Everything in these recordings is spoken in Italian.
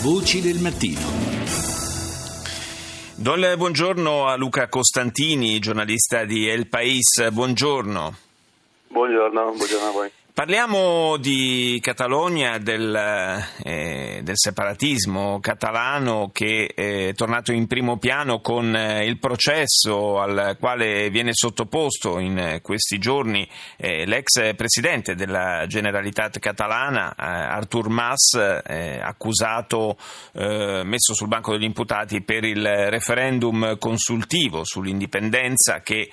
Voci del mattino. Do il buongiorno a Luca Costantini, giornalista di El País. Buongiorno. Buongiorno, buongiorno a voi. Parliamo di Catalogna, del, eh, del, separatismo catalano che è tornato in primo piano con eh, il processo al quale viene sottoposto in questi giorni eh, l'ex presidente della Generalitat catalana, eh, Artur Mas, eh, accusato, eh, messo sul banco degli imputati per il referendum consultivo sull'indipendenza che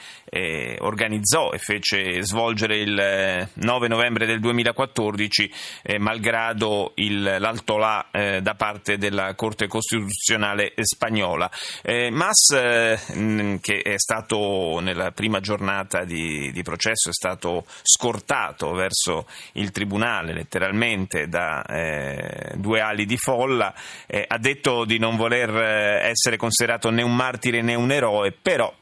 organizzò e fece svolgere il 9 novembre settembre del 2014, eh, malgrado il, l'altolà eh, da parte della Corte Costituzionale spagnola. Eh, Mas, eh, che è stato nella prima giornata di, di, processo, è stato scortato verso il Tribunale letteralmente da eh, due ali di folla, eh, ha detto di non voler essere considerato né un martire né un eroe, però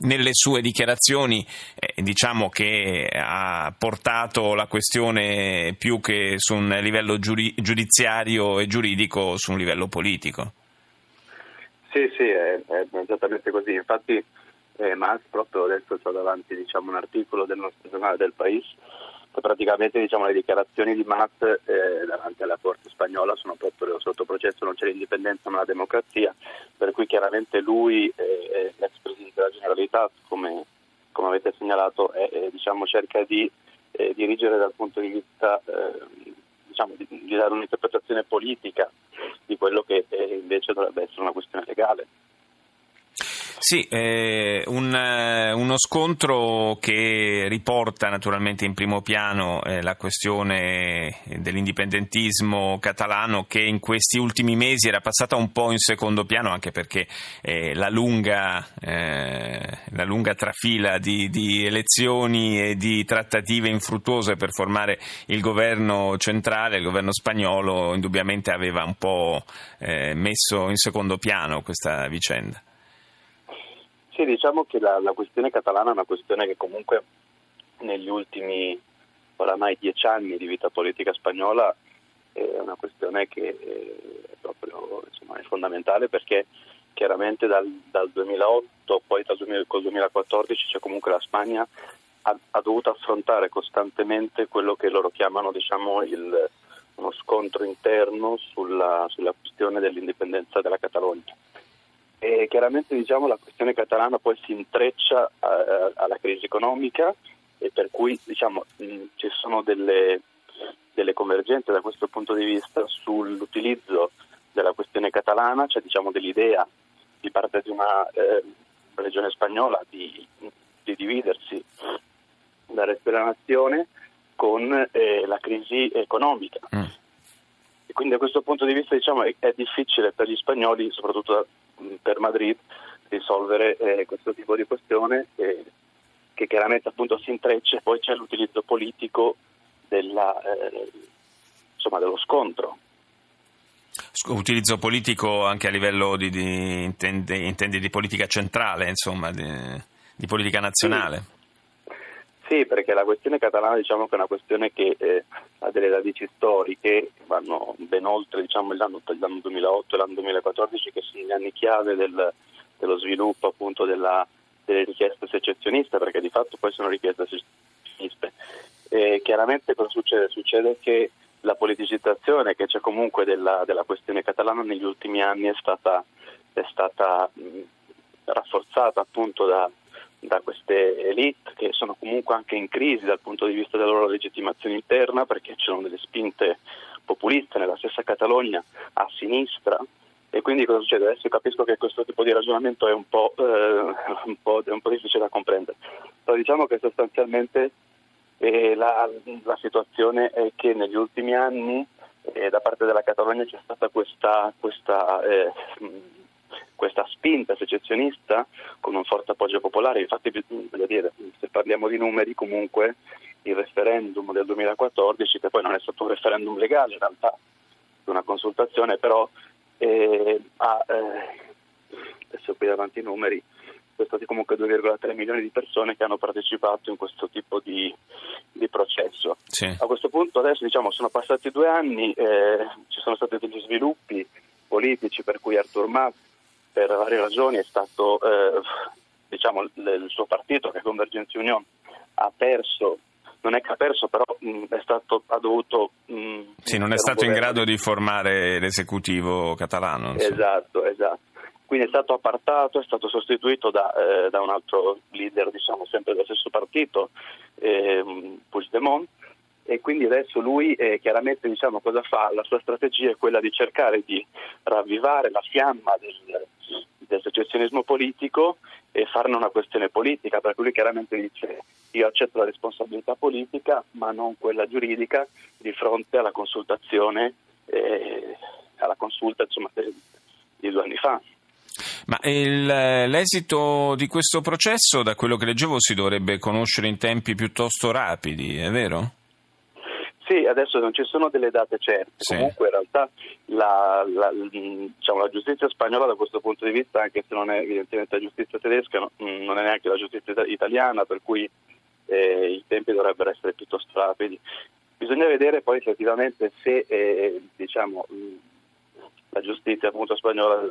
nelle sue dichiarazioni eh, diciamo che ha portato la questione più che su un livello giuri- giudiziario e giuridico su un livello politico. Sì, sì, è, è esattamente così. Infatti eh, Mas proprio adesso ho davanti diciamo, un articolo del nostro giornale del País praticamente diciamo, le dichiarazioni di Mas eh, davanti alla Corte spagnola sono proprio sotto processo, non c'è l'indipendenza ma la democrazia, per cui chiaramente lui, eh, Generalità, come, come avete segnalato, è, diciamo, cerca di eh, dirigere dal punto di vista, eh, diciamo, di, di, dare un'interpretazione politica di quello che eh, invece dovrebbe essere una questione legale. Sì, eh, un, eh, uno scontro che riporta naturalmente in primo piano eh, la questione dell'indipendentismo catalano che in questi ultimi mesi era passata un po' in secondo piano anche perché eh, la lunga, eh, la, lunga, trafila di, di, elezioni e di trattative infruttuose per formare il governo centrale, il governo spagnolo, indubbiamente aveva un po' eh, messo in secondo piano questa vicenda. Sì, diciamo che la, la, questione catalana è una questione che comunque negli ultimi oramai dieci anni di vita politica spagnola è una questione che è proprio insomma, è fondamentale perché chiaramente dal, dal 2008 poi dal 2000, col 2014 cioè comunque la Spagna ha, ha, dovuto affrontare costantemente quello che loro chiamano diciamo, il, uno scontro interno sulla, sulla questione dell'indipendenza della Catalogna e chiaramente diciamo, la questione catalana poi si intreccia eh, alla crisi economica e per cui diciamo, mh, ci sono delle, delle, convergenze da questo punto di vista sull'utilizzo della questione catalana, cioè diciamo, dell'idea di parte di una eh, regione spagnola di, di, dividersi da resto della nazione con eh, la crisi economica. Mm. E quindi da questo punto di vista diciamo, è, è difficile per gli spagnoli, soprattutto da, per Madrid risolvere eh, questo tipo di questione eh, che chiaramente appunto si intreccia e poi c'è l'utilizzo politico della, eh, insomma, dello scontro. Utilizzo politico anche a livello di, di intendi, intendi, di politica centrale, insomma, di, di politica nazionale. Sì. Sì, perché la questione catalana diciamo è una questione che eh, ha delle radici storiche, vanno ben oltre diciamo, l'anno, l'anno, 2008 e l'anno 2014, che sono gli anni chiave del, dello sviluppo appunto della, delle richieste secessioniste, perché di fatto poi sono richieste secessioniste. E chiaramente cosa succede? Succede che la politicizzazione che c'è comunque della, della questione catalana negli ultimi anni è stata, è stata mh, rafforzata appunto da da queste elite che sono comunque anche in crisi dal punto di vista della loro legittimazione interna perché ci sono delle spinte populiste nella stessa Catalogna a sinistra e quindi cosa succede? Adesso capisco che questo tipo di ragionamento è un po', eh, un po', è un po difficile da comprendere, però diciamo che sostanzialmente eh, la, la, situazione è che negli ultimi anni eh, da parte della Catalogna c'è stata questa, questa eh, questa spinta secessionista con un forte appoggio popolare. Infatti, dire, se parliamo di numeri, comunque il referendum del 2014, che poi non è stato un referendum legale, in realtà una consultazione, però eh, ha, eh, adesso qui davanti i numeri, sono stati comunque 2,3 milioni di persone che hanno partecipato in questo tipo di, di processo. Sì. A questo punto adesso diciamo, sono passati due anni, eh, ci sono stati degli sviluppi politici per cui Artur Mas per varie ragioni è stato, eh, diciamo, il, suo partito che è Convergenza Union ha perso non è che ha perso, però mh, è stato, ha dovuto... Mh, sì, non è stato in grado di formare l'esecutivo catalano. Esatto, esatto. Quindi è stato appartato, è stato sostituito da, eh, da un altro leader, diciamo, sempre dello stesso partito, eh, Puigdemont, e quindi adesso lui eh, chiaramente diciamo, cosa fa? La sua strategia è quella di cercare di ravvivare la fiamma del, del secessionismo politico e farne una questione politica, perché lui chiaramente dice io accetto la responsabilità politica ma non quella giuridica di fronte alla consultazione, eh, alla consulta insomma, di due anni fa. Ma il, l'esito di questo processo, da quello che leggevo, si dovrebbe conoscere in tempi piuttosto rapidi, è vero? Sì, adesso non ci sono delle date certe, sì. comunque in realtà la, la, diciamo, la, giustizia spagnola da questo punto di vista, anche se non è evidentemente la giustizia tedesca, no, non è neanche la giustizia italiana, per cui eh, i tempi dovrebbero essere piuttosto rapidi. Bisogna vedere poi effettivamente se eh, diciamo, la giustizia appunto, spagnola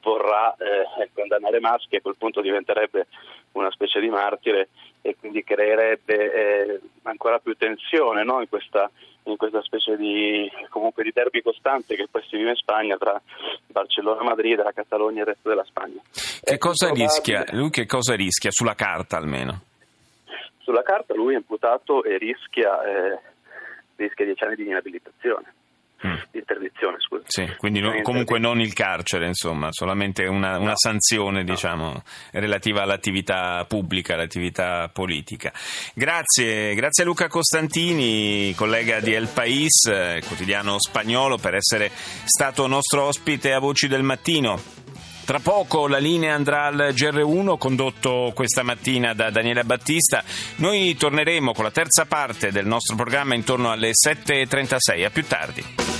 vorrà eh, condannare Maschi a quel punto diventerebbe una specie di martire e quindi creerebbe eh, ancora più tensione no? in, questa, in, questa, specie di, comunque, di derby costante che poi si vive in Spagna tra Barcellona, Madrid, la Catalogna e il resto della Spagna. Che cosa rischia? Lui che cosa rischia sulla carta almeno? Sulla carta lui è imputato e rischia, eh, rischia 10 anni di inabilitazione mm. di interdizione. Scusa. Sì, quindi no, comunque non il carcere, insomma, solamente una, una no. sanzione no. Diciamo, relativa all'attività pubblica, all'attività politica. Grazie, grazie a Luca Costantini, collega di El País, eh, quotidiano spagnolo, per essere stato nostro ospite a Voci del Mattino. Tra poco la linea andrà al GR1 condotto questa mattina da Daniele Battista. Noi torneremo con la terza parte del nostro programma intorno alle 7.36. A più tardi.